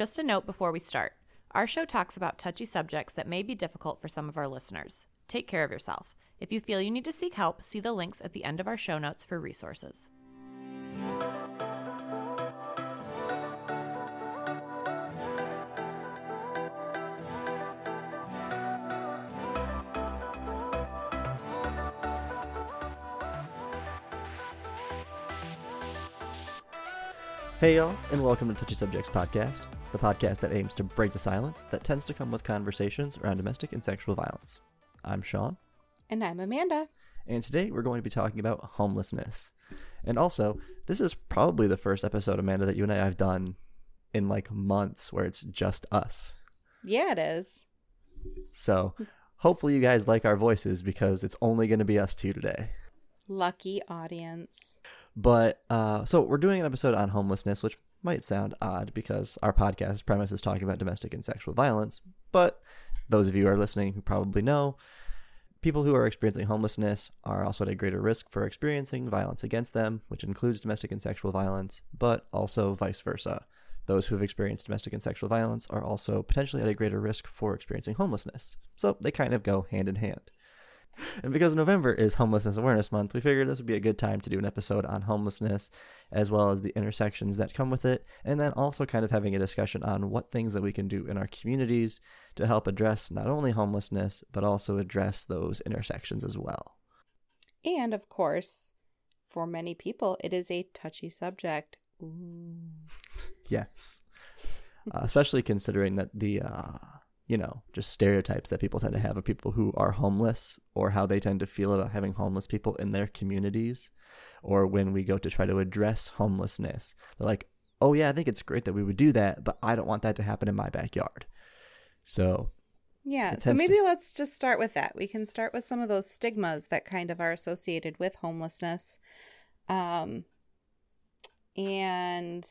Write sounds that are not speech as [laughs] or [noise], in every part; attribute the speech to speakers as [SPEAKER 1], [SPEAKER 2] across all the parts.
[SPEAKER 1] Just a note before we start our show talks about touchy subjects that may be difficult for some of our listeners. Take care of yourself. If you feel you need to seek help, see the links at the end of our show notes for resources.
[SPEAKER 2] Hey, y'all, and welcome to Touchy Subjects Podcast, the podcast that aims to break the silence that tends to come with conversations around domestic and sexual violence. I'm Sean,
[SPEAKER 3] And I'm Amanda.
[SPEAKER 2] and today we're going to be talking about homelessness. And also, this is probably the first episode, Amanda, that you and I have done in like months where it's just us.
[SPEAKER 3] Yeah, it is.
[SPEAKER 2] So, hopefully, you guys like our voices because it's only going to be us two today.
[SPEAKER 3] Lucky audience.
[SPEAKER 2] But uh, so we're doing an episode on homelessness, which might sound odd because our podcast premise is talking about domestic and sexual violence. But those of you who are listening who probably know, people who are experiencing homelessness are also at a greater risk for experiencing violence against them, which includes domestic and sexual violence, but also vice versa. Those who have experienced domestic and sexual violence are also potentially at a greater risk for experiencing homelessness. So they kind of go hand in hand. [laughs] And because November is Homelessness Awareness Month, we figured this would be a good time to do an episode on homelessness, as well as the intersections that come with it, and then also kind of having a discussion on what things that we can do in our communities to help address not only homelessness, but also address those intersections as well.
[SPEAKER 3] And of course, for many people, it is a touchy subject. Ooh. [laughs]
[SPEAKER 2] Yes. Uh, especially considering that the, uh, you know, just stereotypes that people tend to have of people who are homeless or how they tend to feel about having homeless people in their communities. Or when we go to try to address homelessness, they're like, oh, yeah, I think it's great that we would do that, but I don't want that to happen in my backyard. So,
[SPEAKER 3] Yeah, so
[SPEAKER 2] tends to-
[SPEAKER 3] maybe let's just start with that. We can start with some of those stigmas that kind of are associated with homelessness. Um, and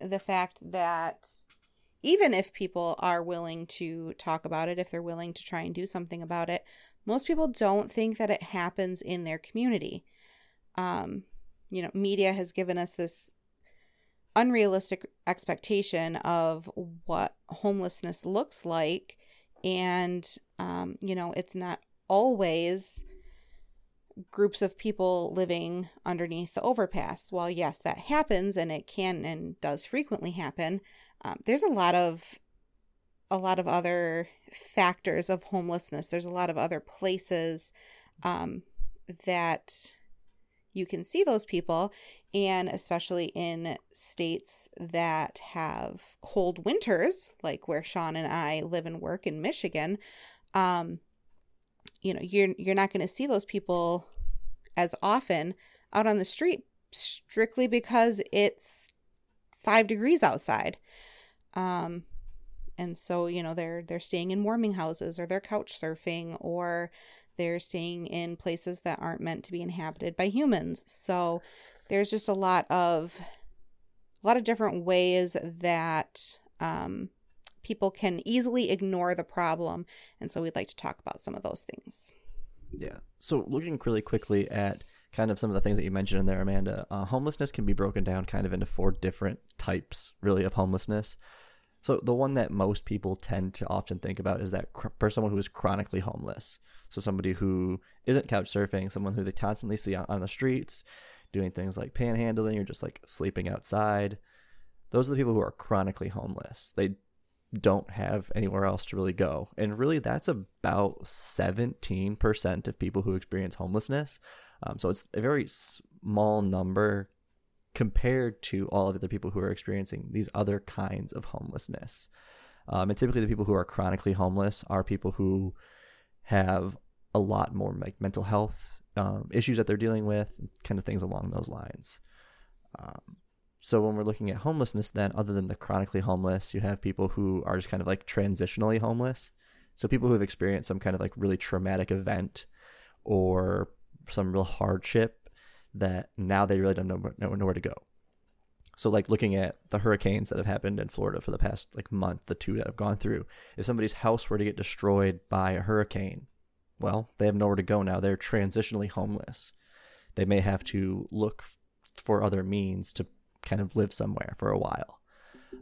[SPEAKER 3] the fact that even if people are willing to talk about it, if they're willing to try and do something about it, most people don't think that it happens in their community. Um, you know, media has given us this unrealistic expectation of what homelessness looks like. And, um, you know, it's not always groups of people living underneath the overpass. While, yes, that happens and it can and does frequently happen, um, there's a lot of a lot of other factors of homelessness. There's a lot of other places um, that you can see those people, and especially in states that have cold winters, like where Sean and I live and work in Michigan. Um, you know, you're you're not going to see those people as often out on the street strictly because it's five degrees outside. Um, and so you know they're they're staying in warming houses or they're couch surfing or they're staying in places that aren't meant to be inhabited by humans. So there's just a lot of a lot of different ways that um, people can easily ignore the problem. And so we'd like to talk about some of those things.
[SPEAKER 2] Yeah. So looking really quickly at kind of some of the things that you mentioned in there, Amanda, uh, homelessness can be broken down kind of into four different types, really, of homelessness. So the one that most people tend to often think about is that cr- for someone who is chronically homeless. So somebody who isn't couch surfing, someone who they constantly see on, on the streets, doing things like panhandling or just like sleeping outside. Those are the people who are chronically homeless. They don't have anywhere else to really go. And really, that's about 17% of people who experience homelessness. Um, so it's a very small number compared to all of the people who are experiencing these other kinds of homelessness. Um, and typically, the people who are chronically homeless are people who have a lot more like mental health um, issues that they're dealing with, kind of things along those lines. Um, so when we're looking at homelessness, then other than the chronically homeless, you have people who are just kind of like transitionally homeless. So people who have experienced some kind of like really traumatic event or some real hardship that now they really don't know, know, know where to go. So like looking at the hurricanes that have happened in Florida for the past like month, the two that have gone through, if somebody's house were to get destroyed by a hurricane, well, they have nowhere to go now. They're transitionally homeless. They may have to look for other means to kind of live somewhere for a while.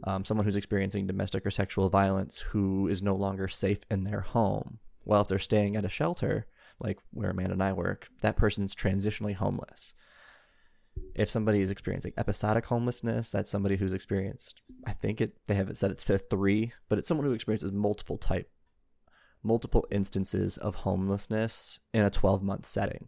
[SPEAKER 2] Um, someone who's experiencing domestic or sexual violence who is no longer safe in their home. Well, if they're staying at a shelter, like where Amanda and I work, that person's transitionally homeless. If somebody is experiencing episodic homelessness, that's somebody who's experienced, I think it they haven't said it's to three, but it's someone who experiences multiple type multiple instances of homelessness in a 12 month setting.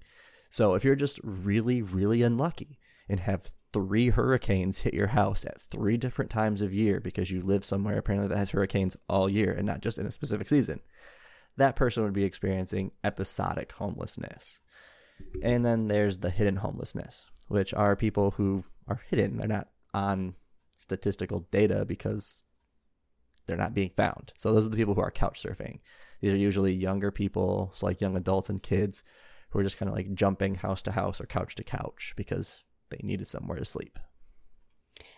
[SPEAKER 2] So if you're just really, really unlucky and have three hurricanes hit your house at three different times of year because you live somewhere apparently that has hurricanes all year and not just in a specific season, that person would be experiencing episodic homelessness. And then there's the hidden homelessness, which are people who are hidden. They're not on statistical data because they're not being found. So those are the people who are couch surfing. These are usually younger people, so like young adults and kids who are just kind of like jumping house to house or couch to couch because they needed somewhere to sleep.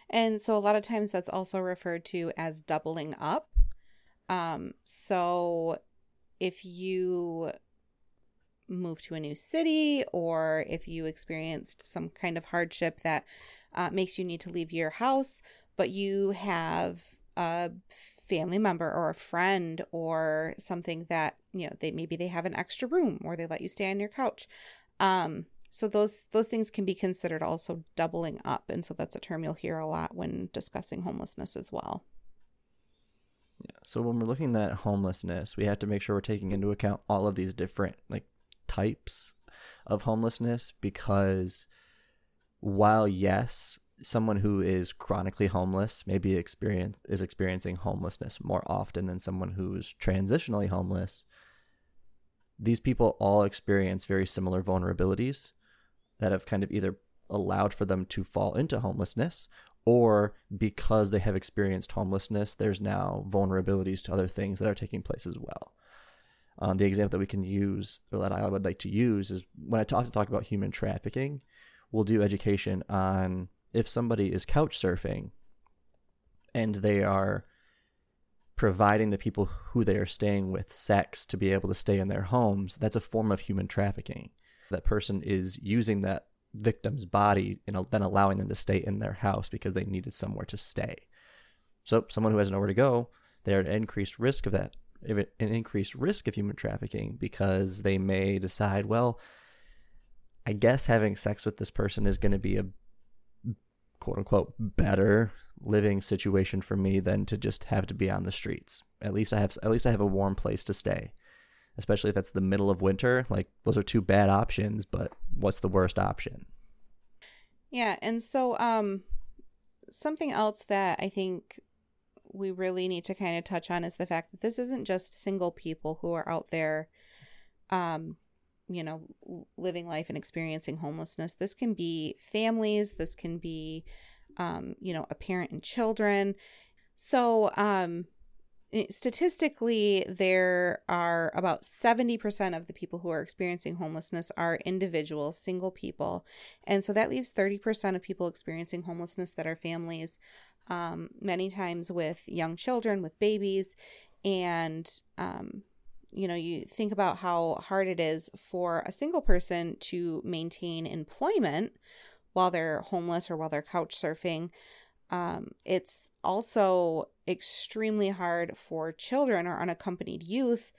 [SPEAKER 3] And so a lot of times that's also referred to as doubling up. Um, so if you move to a new city or if you experienced some kind of hardship that uh, makes you need to leave your house, but you have a family member or a friend or something that you know they maybe they have an extra room or they let you stay on your couch. Um so those those things can be considered also doubling up. And so that's a term you'll hear a lot when discussing homelessness as well
[SPEAKER 2] yeah so when we're looking at homelessness we have to make sure we're taking into account all of these different like types of homelessness because while yes someone who is chronically homeless maybe experience is experiencing homelessness more often than someone who's transitionally homeless these people all experience very similar vulnerabilities that have kind of either allowed for them to fall into homelessness or because they have experienced homelessness there's now vulnerabilities to other things that are taking place as well um, the example that we can use or that i would like to use is when i talk to talk about human trafficking we'll do education on if somebody is couch surfing and they are providing the people who they are staying with sex to be able to stay in their homes, that's a form of human trafficking. That person is using that victim's body and then allowing them to stay in their house because they needed somewhere to stay. So, someone who has nowhere to go, they're at increased risk of that, an increased risk of human trafficking because they may decide, well, I guess having sex with this person is going to be a quote unquote better living situation for me than to just have to be on the streets. At least I have at least I have a warm place to stay. Especially if that's the middle of winter, like those are two bad options, but what's the worst option?
[SPEAKER 3] Yeah, and so um something else that I think we really need to kind of touch on is the fact that this isn't just single people who are out there um you know, living life and experiencing homelessness. This can be families, this can be, um, you know, a parent and children. So, um, statistically, there are about 70% of the people who are experiencing homelessness are individuals, single people. And so that leaves 30% of people experiencing homelessness that are families, um, many times with young children, with babies. And um, you know, you think about how hard it is for a single person to maintain employment while they're homeless or while they're couch surfing. Um, it's also extremely hard for children or unaccompanied youth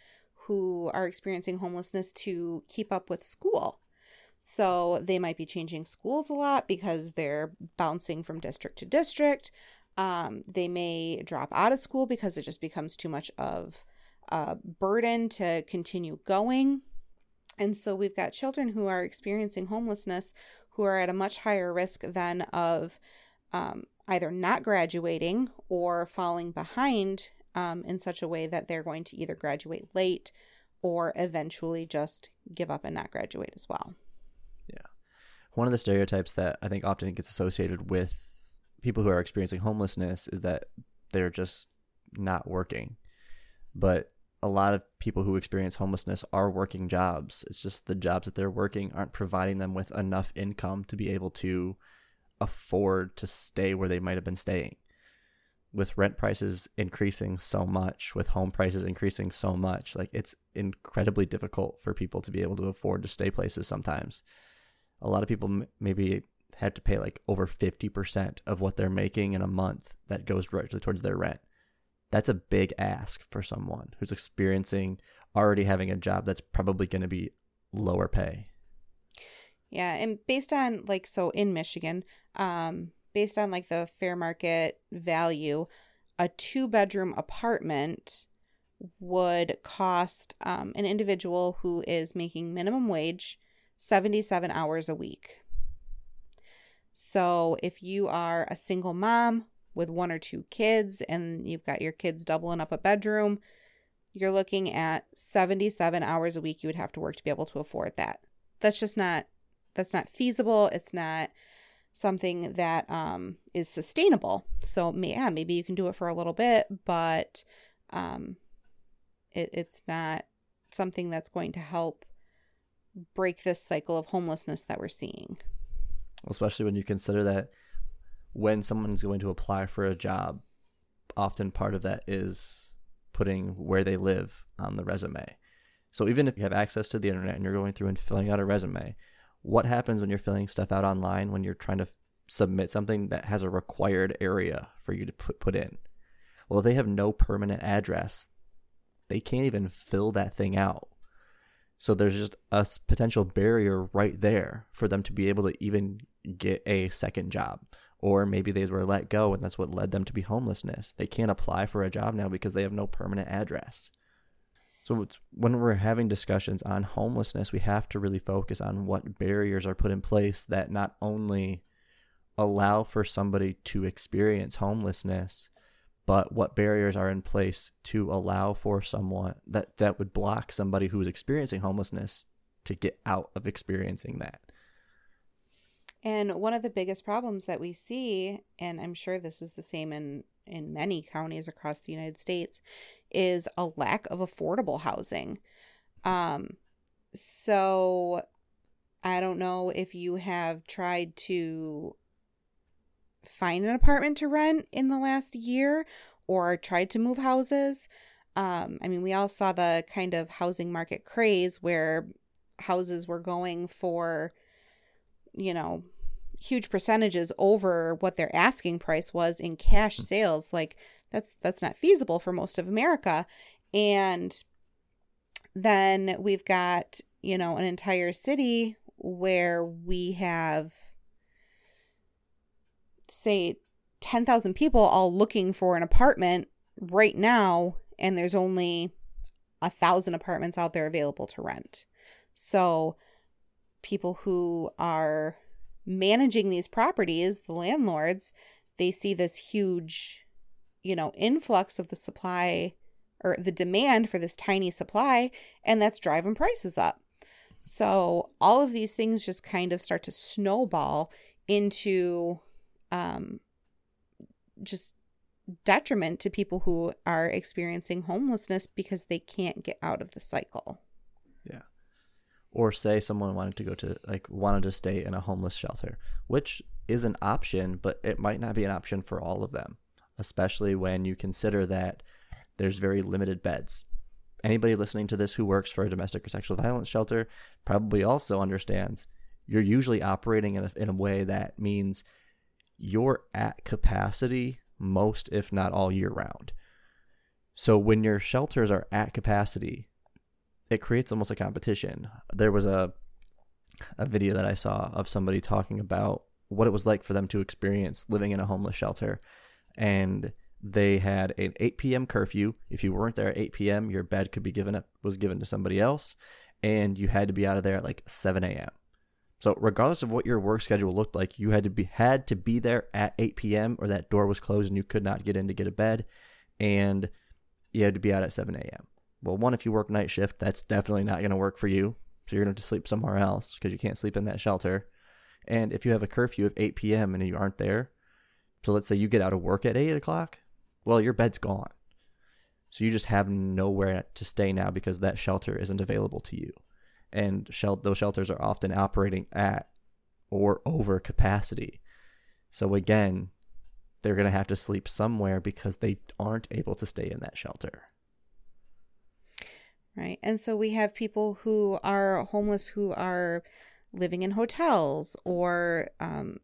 [SPEAKER 3] who are experiencing homelessness to keep up with school. So they might be changing schools a lot because they're bouncing from district to district. Um, they may drop out of school because it just becomes too much of a burden to continue going. And so we've got children who are experiencing homelessness who are at a much higher risk than of um, either not graduating or falling behind um, in such a way that they're going to either graduate late or eventually just give up and not graduate as well.
[SPEAKER 2] Yeah. One of the stereotypes that I think often gets associated with people who are experiencing homelessness is that they're just not working. But a lot of people who experience homelessness are working jobs. It's just the jobs that they're working aren't providing them with enough income to be able to afford to stay where they might have been staying. With rent prices increasing so much, with home prices increasing so much, like it's incredibly difficult for people to be able to afford to stay places sometimes. A lot of people m- maybe had to pay like over 50% of what they're making in a month that goes directly towards their rent. That's a big ask for someone who's experiencing already having a job that's probably going to be lower pay.
[SPEAKER 3] Yeah, and based on like so in Michigan, um based on like the fair market value, a two bedroom apartment would cost um, an individual who is making minimum wage 77 hours a week. So if you are a single mom with one or two kids and you've got your kids doubling up a bedroom, you're looking at 77 hours a week you would have to work to be able to afford that. That's just not that's not feasible. It's not something that um, is sustainable. So yeah, maybe you can do it for a little bit, but um, it, it's not something that's going to help break this cycle of homelessness that we're seeing.
[SPEAKER 2] Especially when you consider that when someone's going to apply for a job, often part of that is putting where they live on the resume. So even if you have access to the internet and you're going through and filling out a resume, what happens when you're filling stuff out online when you're trying to f- submit something that has a required area for you to put, put in? Well, if they have no permanent address, they can't even fill that thing out. So there's just a potential barrier right there for them to be able to even get a second job. Or maybe they were let go and that's what led them to be homelessness. They can't apply for a job now because they have no permanent address. So when we're having discussions on homelessness, we have to really focus on what barriers are put in place that not only allow for somebody to experience homelessness, but what barriers are in place to allow for someone that that would block somebody who is experiencing homelessness to get out of experiencing that.
[SPEAKER 3] And one of the biggest problems that we see, and I'm sure this is the same in in many counties across the United States is a lack of affordable housing. Um, so I don't know if you have tried to find an apartment to rent in the last year or tried to move houses. Um, I mean, we all saw the kind of housing market craze where houses were going for, you know, huge percentages over what their asking price was in cash sales like that's that's not feasible for most of America. And then we've got you know an entire city where we have say 10,000 people all looking for an apartment right now and there's only a thousand apartments out there available to rent. So people who are managing these properties, the landlords, they see this huge, you know, influx of the supply or the demand for this tiny supply, and that's driving prices up. So all of these things just kind of start to snowball into um, just detriment to people who are experiencing homelessness because they can't get out of the cycle Yeah.
[SPEAKER 2] or say someone wanted to go to like wanted to stay in a homeless shelter which is an option but it might not be an option for all of them especially when you consider that there's very limited beds. Anybody listening to this who works for a domestic or sexual violence shelter probably also understands you're usually operating in a, in a way that means you're at capacity most if not all year round. So when your shelters are at capacity it creates almost a competition. There was a a video that I saw of somebody talking about what it was like for them to experience living in a homeless shelter, and they had an 8 p.m. curfew. If you weren't there at 8 p.m., your bed could be given up was given to somebody else, and you had to be out of there at like 7 a.m. So regardless of what your work schedule looked like, you had to be had to be there at 8 p.m. or that door was closed and you could not get in to get a bed, and you had to be out at 7 a.m. Well, one, if you work night shift, that's definitely not going to work for you. So you're going to have to sleep somewhere else because you can't sleep in that shelter. And if you have a curfew of 8 p.m. and you aren't there, so let's say you get out of work at 8 o'clock, well, your bed's gone. So you just have nowhere to stay now because that shelter isn't available to you. And shel- those shelters are often operating at or over capacity. So again, they're going to have to sleep somewhere because they aren't able to stay in that shelter
[SPEAKER 3] right? And so we have people who are homeless who are living in hotels or um,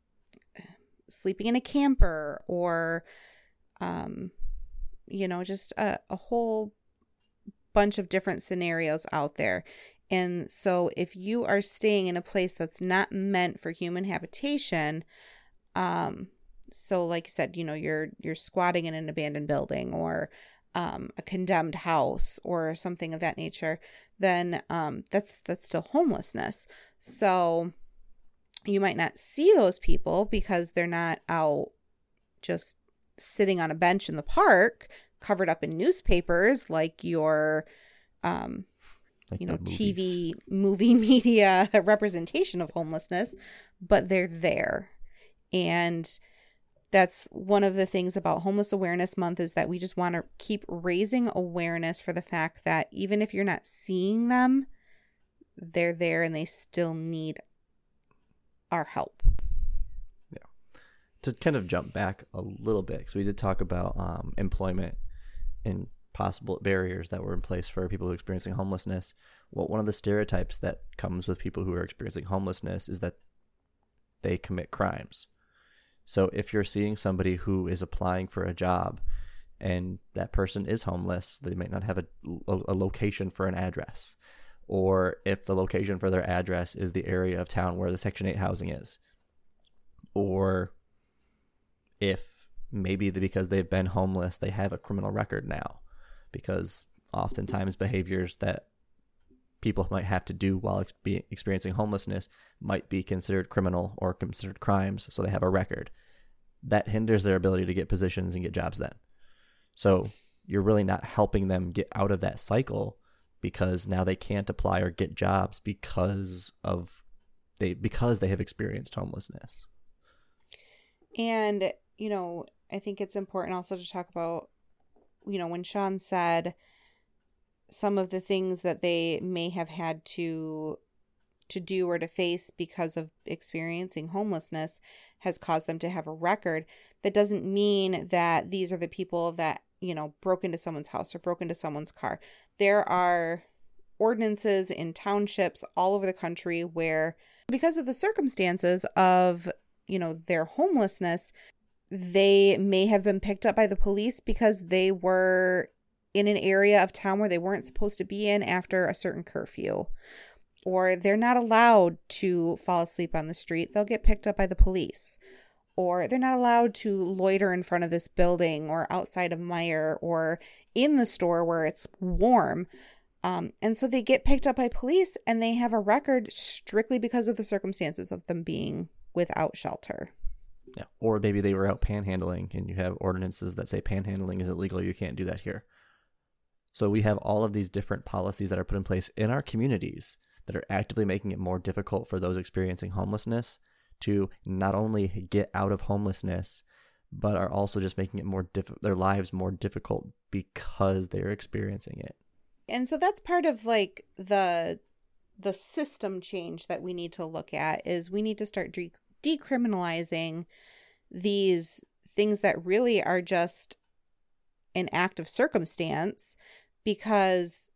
[SPEAKER 3] sleeping in a camper or um, you know just a, a whole bunch of different scenarios out there. And so if you are staying in a place that's not meant for human habitation um so like you said you know you're you're squatting in an abandoned building or um, a condemned house or something of that nature then um, that's that's still homelessness. So you might not see those people because they're not out just sitting on a bench in the park covered up in newspapers like your um
[SPEAKER 2] Like
[SPEAKER 3] you know TV movie [laughs] media representation of homelessness but they're there. And that's one of the things about homeless awareness month is that we just want to keep raising awareness for the fact that even if you're not seeing them they're there and they still need our help Yeah.
[SPEAKER 2] to kind of jump back a little bit because we did talk about um, employment and possible barriers that were in place for people who are experiencing homelessness. Well, one of the stereotypes that comes with people who are experiencing homelessness is that they commit crimes. So if you're seeing somebody who is applying for a job and that person is homeless, they might not have a, a location for an address. Or if the location for their address is the area of town where the Section 8 housing is. Or if maybe because they've been homeless, they have a criminal record now. Because oftentimes behaviors that people might have to do while ex- experiencing homelessness might be considered criminal or considered crimes, so they have a record. That hinders their ability to get positions and get jobs then. So you're really not helping them get out of that cycle because now they can't apply or get jobs because of they because they have experienced homelessness.
[SPEAKER 3] And, you know, I think it's important also to talk about, you know, when Sean said some of the things that they may have had to to do or to face because of experiencing homelessness has caused them to have a record that doesn't mean that these are the people that you know broke into someone's house or broke into someone's car there are ordinances in townships all over the country where because of the circumstances of you know their homelessness they may have been picked up by the police because they were in an area of town where they weren't supposed to be in after a certain curfew. Or they're not allowed to fall asleep on the street. They'll get picked up by the police or they're not allowed to loiter in front of this building or outside of Meijer or in the store where it's warm. Um, and so they get picked up by police and they have a record strictly because of the circumstances of them being without shelter.
[SPEAKER 2] Yeah. Or maybe they were out panhandling and you have ordinances that say panhandling is illegal, you can't do that here. So we have all of these different policies that are put in place in our communities that are actively making it more difficult for those experiencing homelessness to not only get out of homelessness, but are also just making it more diff- their lives more difficult because they're experiencing it.
[SPEAKER 3] And so that's part of like the the system change that we need to look at is we need to start de- decriminalizing these things that really are just an act of circumstance because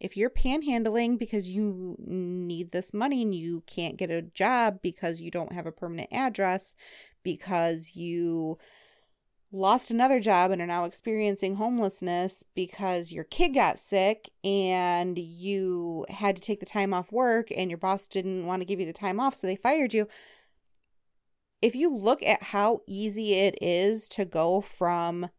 [SPEAKER 3] if you're panhandling because you need this money and you can't get a job because you don't have a permanent address, because you lost another job and are now experiencing homelessness because your kid got sick and you had to take the time off work and your boss didn't want to give you the time off, so they fired you. If you look at how easy it is to go from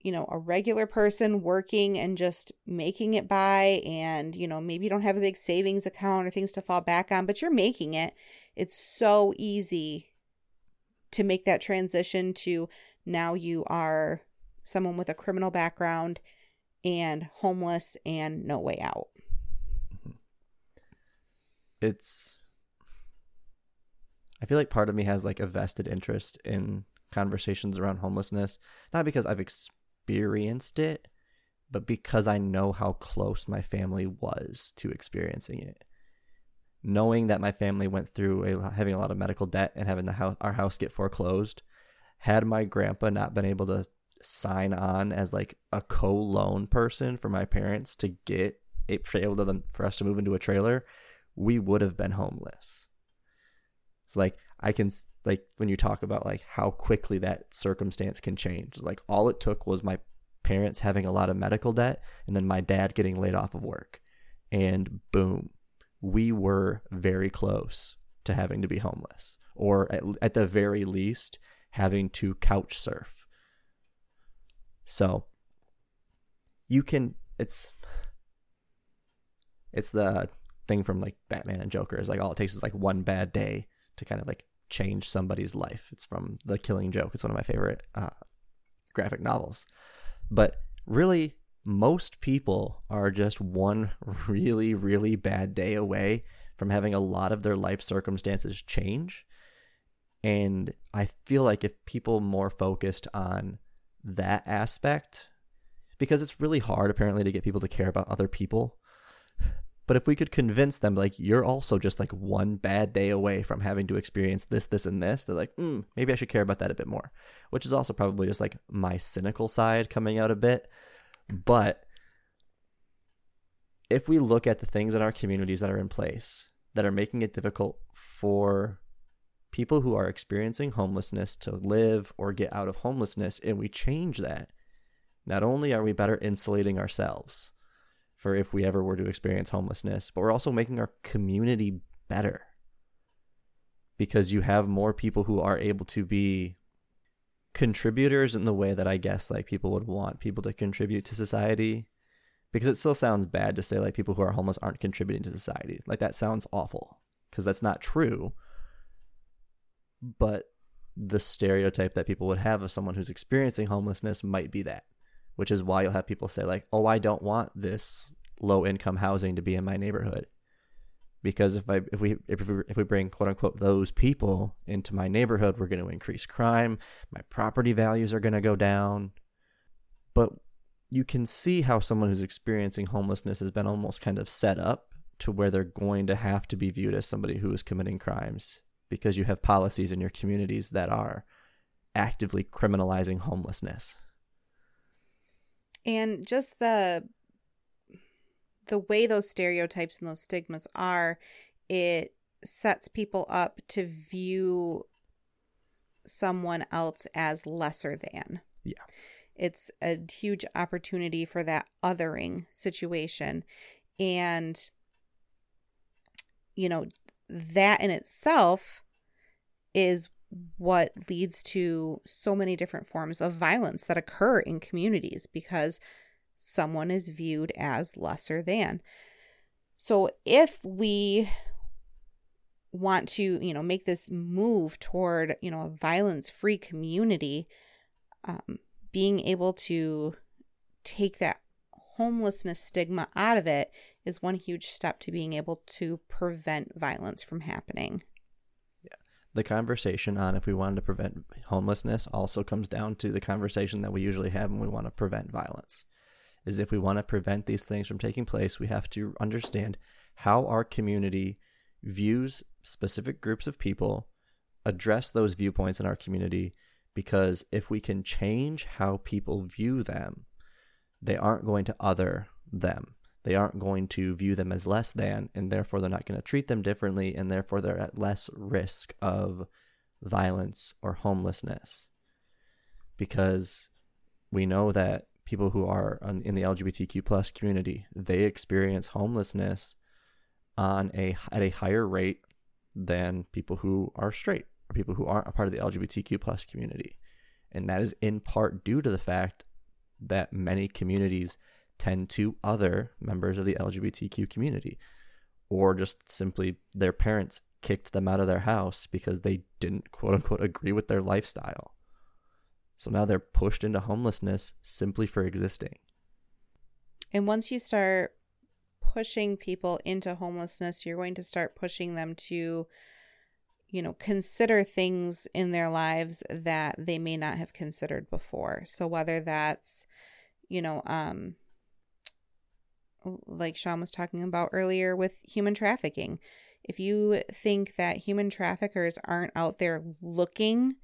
[SPEAKER 3] you know, a regular person working and just making it by, and, you know, maybe you don't have a big savings account or things to fall back on, but you're making it. It's so easy to make that transition to now you are someone with a criminal background and homeless and no way out. Mm-hmm.
[SPEAKER 2] It's I feel like part of me has like a vested interest in conversations around homelessness, not because I've experienced it, but because I know how close my family was to experiencing it. Knowing that my family went through a, having a lot of medical debt and having the house, our house get foreclosed, had my grandpa not been able to sign on as like a co-loan person for my parents to get it able to them for us to move into a trailer, we would have been homeless. It's like I can like when you talk about like how quickly that circumstance can change. Like all it took was my parents having a lot of medical debt and then my dad getting laid off of work. And boom, we were very close to having to be homeless or at, at the very least having to couch surf. So you can it's it's the thing from like Batman and Joker is like all it takes is like one bad day to kind of like change somebody's life. It's from The Killing Joke. It's one of my favorite uh, graphic novels. But really, most people are just one [laughs] really, really bad day away from having a lot of their life circumstances change. And I feel like if people more focused on that aspect, because it's really hard apparently to get people to care about other people but if we could convince them, like, you're also just like one bad day away from having to experience this, this, and this, they're like, mm, maybe I should care about that a bit more, which is also probably just like my cynical side coming out a bit. But if we look at the things in our communities that are in place that are making it difficult for people who are experiencing homelessness to live or get out of homelessness, and we change that, not only are we better insulating ourselves, for if we ever were to experience homelessness, but we're also making our community better because you have more people who are able to be contributors in the way that I guess like people would want people to contribute to society because it still sounds bad to say like people who are homeless aren't contributing to society. Like that sounds awful because that's not true. But the stereotype that people would have of someone who's experiencing homelessness might be that which is why you'll have people say like, "Oh, I don't want this low income housing to be in my neighborhood." Because if I if we if we if we bring quote unquote those people into my neighborhood, we're going to increase crime, my property values are going to go down. But you can see how someone who's experiencing homelessness has been almost kind of set up to where they're going to have to be viewed as somebody who is committing crimes because you have policies in your communities that are actively criminalizing homelessness
[SPEAKER 3] and just the the way those stereotypes and those stigmas are it sets people up to view someone else as lesser than.
[SPEAKER 2] Yeah.
[SPEAKER 3] It's a huge opportunity for that othering situation. And you know that in itself is what leads to so many different forms of violence that occur in communities because someone is viewed as lesser than. So if we want to, you know, make this move toward, you know, a violence-free community, um, being able to take that homelessness stigma out of it is one huge step to being able to prevent violence from happening
[SPEAKER 2] the conversation on if we wanted to prevent homelessness also comes down to the conversation that we usually have when we want to prevent violence. Is if we want to prevent these things from taking place, we have to understand how our community views specific groups of people, address those viewpoints in our community, because if we can change how people view them, they aren't going to other them they aren't going to view them as less than, and therefore they're not going to treat them differently, and therefore they're at less risk of violence or homelessness. Because we know that people who are in the LGBTQ plus community, they experience homelessness on a at a higher rate than people who are straight or people who aren't a part of the LGBTQ plus community. And that is in part due to the fact that many communities tend to other members of the LGBTQ community, or just simply their parents kicked them out of their house because they didn't quote unquote agree with their lifestyle. So now they're pushed into homelessness simply for existing.
[SPEAKER 3] And once you start pushing people into homelessness, you're going to start pushing them to, you know, consider things in their lives that they may not have considered before. So whether that's, you know, um, like Sean was talking about earlier with human trafficking. If you think that human traffickers aren't out there looking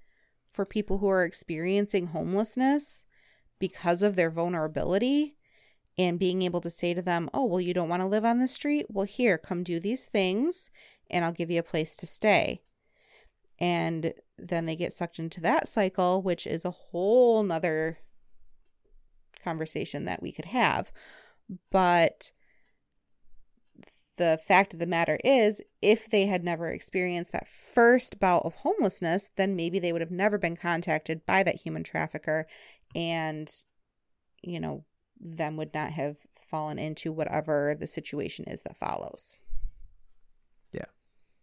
[SPEAKER 3] for people who are experiencing homelessness because of their vulnerability, and being able to say to them, oh, well, you don't want to live on the street? Well, here, come do these things and I'll give you a place to stay. And then they get sucked into that cycle, which is a whole nother conversation that we could have. But the fact of the matter is, if they had never experienced that first bout of homelessness, then maybe they would have never been contacted by that human trafficker and, you know, them would not have fallen into whatever the situation is that follows.
[SPEAKER 2] Yeah.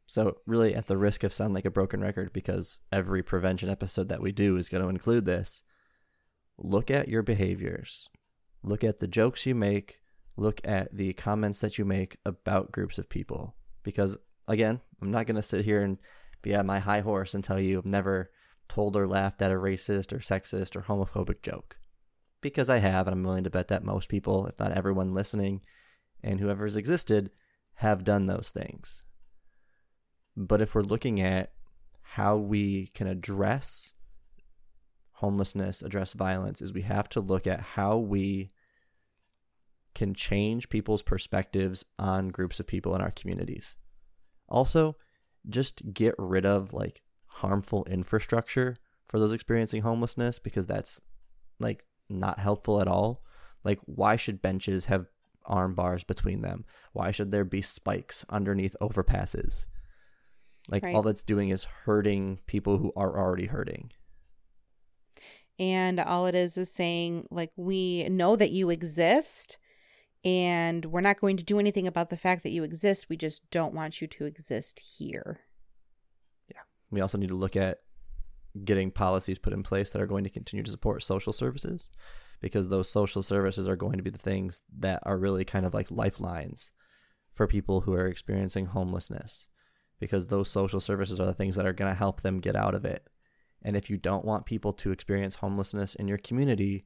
[SPEAKER 2] So, really, at the risk of sounding like a broken record, because every prevention episode that we do is going to include this, look at your behaviors, look at the jokes you make, look at the comments that you make about groups of people. Because, again, I'm not going to sit here and be at my high horse and tell you I've never told or laughed at a racist or sexist or homophobic joke because I have, and I'm willing to bet that most people, if not everyone listening, and whoever's existed, have done those things. But if we're looking at how we can address homelessness, address violence, is we have to look at how we can change people's perspectives on groups of people in our communities. Also, just get rid of like harmful infrastructure for those experiencing homelessness because that's like not helpful at all. Like, why should benches have arm bars between them? Why should there be spikes underneath overpasses? Like, right. all that's doing is hurting people who are already hurting.
[SPEAKER 3] And all it is is saying, like, we know that you exist and we're not going to do anything about the fact that you exist. We just don't want you to exist here.
[SPEAKER 2] Yeah. We also need to look at getting policies put in place that are going to continue to support social services because those social services are going to be the things that are really kind of like lifelines for people who are experiencing homelessness because those social services are the things that are going to help them get out of it. And if you don't want people to experience homelessness in your community,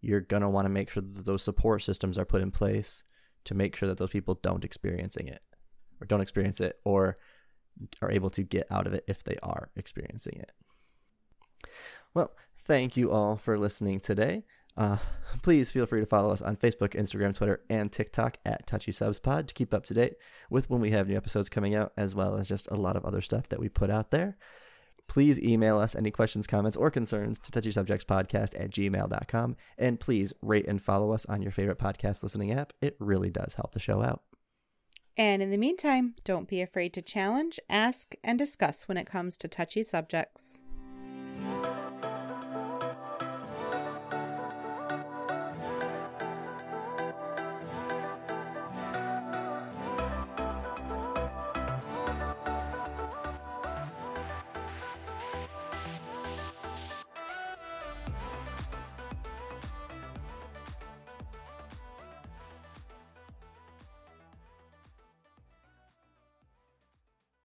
[SPEAKER 2] you're going to want to make sure that those support systems are put in place to make sure that those people don't experiencing it or don't experience it or are able to get out of it if they are experiencing it. Well, thank you all for listening today. Uh, [laughs] please feel free to follow us on Facebook, Instagram, Twitter, and TikTok at Touchy Subs Pod to keep up to date with when we have new episodes coming out, as well as just a lot of other stuff that we put out there. Please email us any questions, comments, or concerns to touchysubjectspodcast at gmail.com. And please rate and follow us on your favorite podcast listening app. It really does help the show out.
[SPEAKER 3] And in the meantime, don't be afraid to challenge, ask, and discuss when it comes to touchy subjects.